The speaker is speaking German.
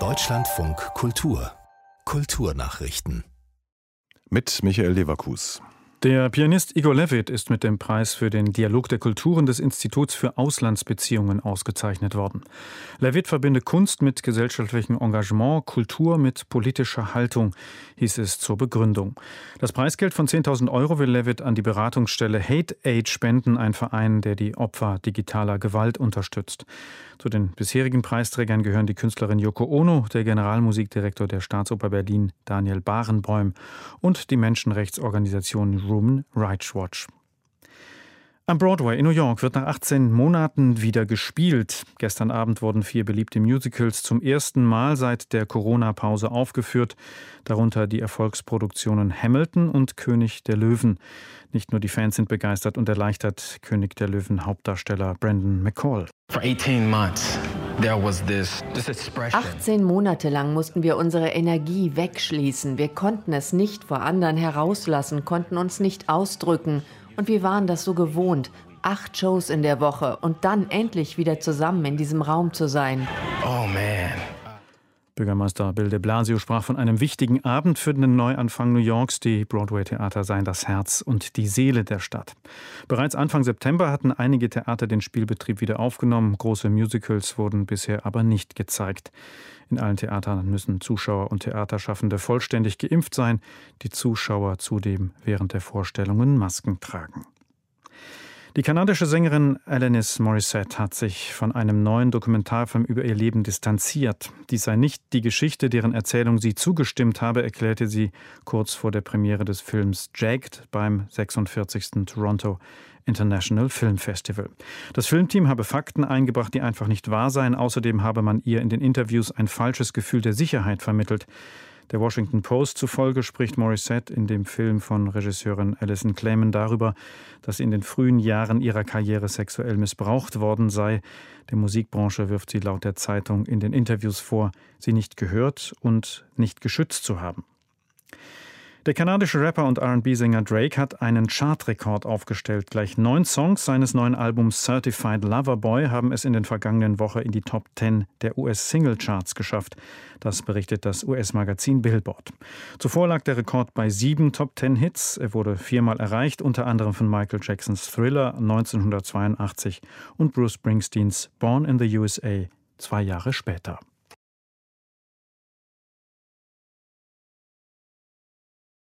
Deutschlandfunk Kultur Kulturnachrichten mit Michael Leverkus. Der Pianist Igor Levit ist mit dem Preis für den Dialog der Kulturen des Instituts für Auslandsbeziehungen ausgezeichnet worden. Levit verbinde Kunst mit gesellschaftlichem Engagement, Kultur mit politischer Haltung, hieß es zur Begründung. Das Preisgeld von 10.000 Euro will Levit an die Beratungsstelle Hate Aid spenden, ein Verein, der die Opfer digitaler Gewalt unterstützt. Zu den bisherigen Preisträgern gehören die Künstlerin Yoko Ono, der Generalmusikdirektor der Staatsoper Berlin Daniel Barenbäum und die Menschenrechtsorganisation Human Watch. Am Broadway in New York wird nach 18 Monaten wieder gespielt. Gestern Abend wurden vier beliebte Musicals zum ersten Mal seit der Corona-Pause aufgeführt, darunter die Erfolgsproduktionen Hamilton und König der Löwen. Nicht nur die Fans sind begeistert und erleichtert König der Löwen Hauptdarsteller Brandon McCall. 18 Monate lang mussten wir unsere Energie wegschließen. Wir konnten es nicht vor anderen herauslassen, konnten uns nicht ausdrücken und wir waren das so gewohnt, acht Shows in der Woche und dann endlich wieder zusammen in diesem Raum zu sein. Oh man. Bürgermeister Bill de Blasio sprach von einem wichtigen Abend für den Neuanfang New Yorks. Die Broadway-Theater seien das Herz und die Seele der Stadt. Bereits Anfang September hatten einige Theater den Spielbetrieb wieder aufgenommen. Große Musicals wurden bisher aber nicht gezeigt. In allen Theatern müssen Zuschauer und Theaterschaffende vollständig geimpft sein, die Zuschauer zudem während der Vorstellungen Masken tragen. Die kanadische Sängerin Alanis Morissette hat sich von einem neuen Dokumentarfilm über ihr Leben distanziert. Dies sei nicht die Geschichte, deren Erzählung sie zugestimmt habe, erklärte sie kurz vor der Premiere des Films Jagged beim 46. Toronto International Film Festival. Das Filmteam habe Fakten eingebracht, die einfach nicht wahr seien. Außerdem habe man ihr in den Interviews ein falsches Gefühl der Sicherheit vermittelt. Der Washington Post zufolge spricht Morissette in dem Film von Regisseurin Alison Clayman darüber, dass sie in den frühen Jahren ihrer Karriere sexuell missbraucht worden sei. Der Musikbranche wirft sie laut der Zeitung in den Interviews vor, sie nicht gehört und nicht geschützt zu haben. Der kanadische Rapper und RB-Sänger Drake hat einen Chartrekord aufgestellt. Gleich neun Songs seines neuen Albums Certified Lover Boy haben es in den vergangenen Wochen in die Top 10 der US-Single-Charts geschafft. Das berichtet das US-Magazin Billboard. Zuvor lag der Rekord bei sieben Top 10 Hits. Er wurde viermal erreicht, unter anderem von Michael Jacksons Thriller 1982 und Bruce Springsteens Born in the USA zwei Jahre später.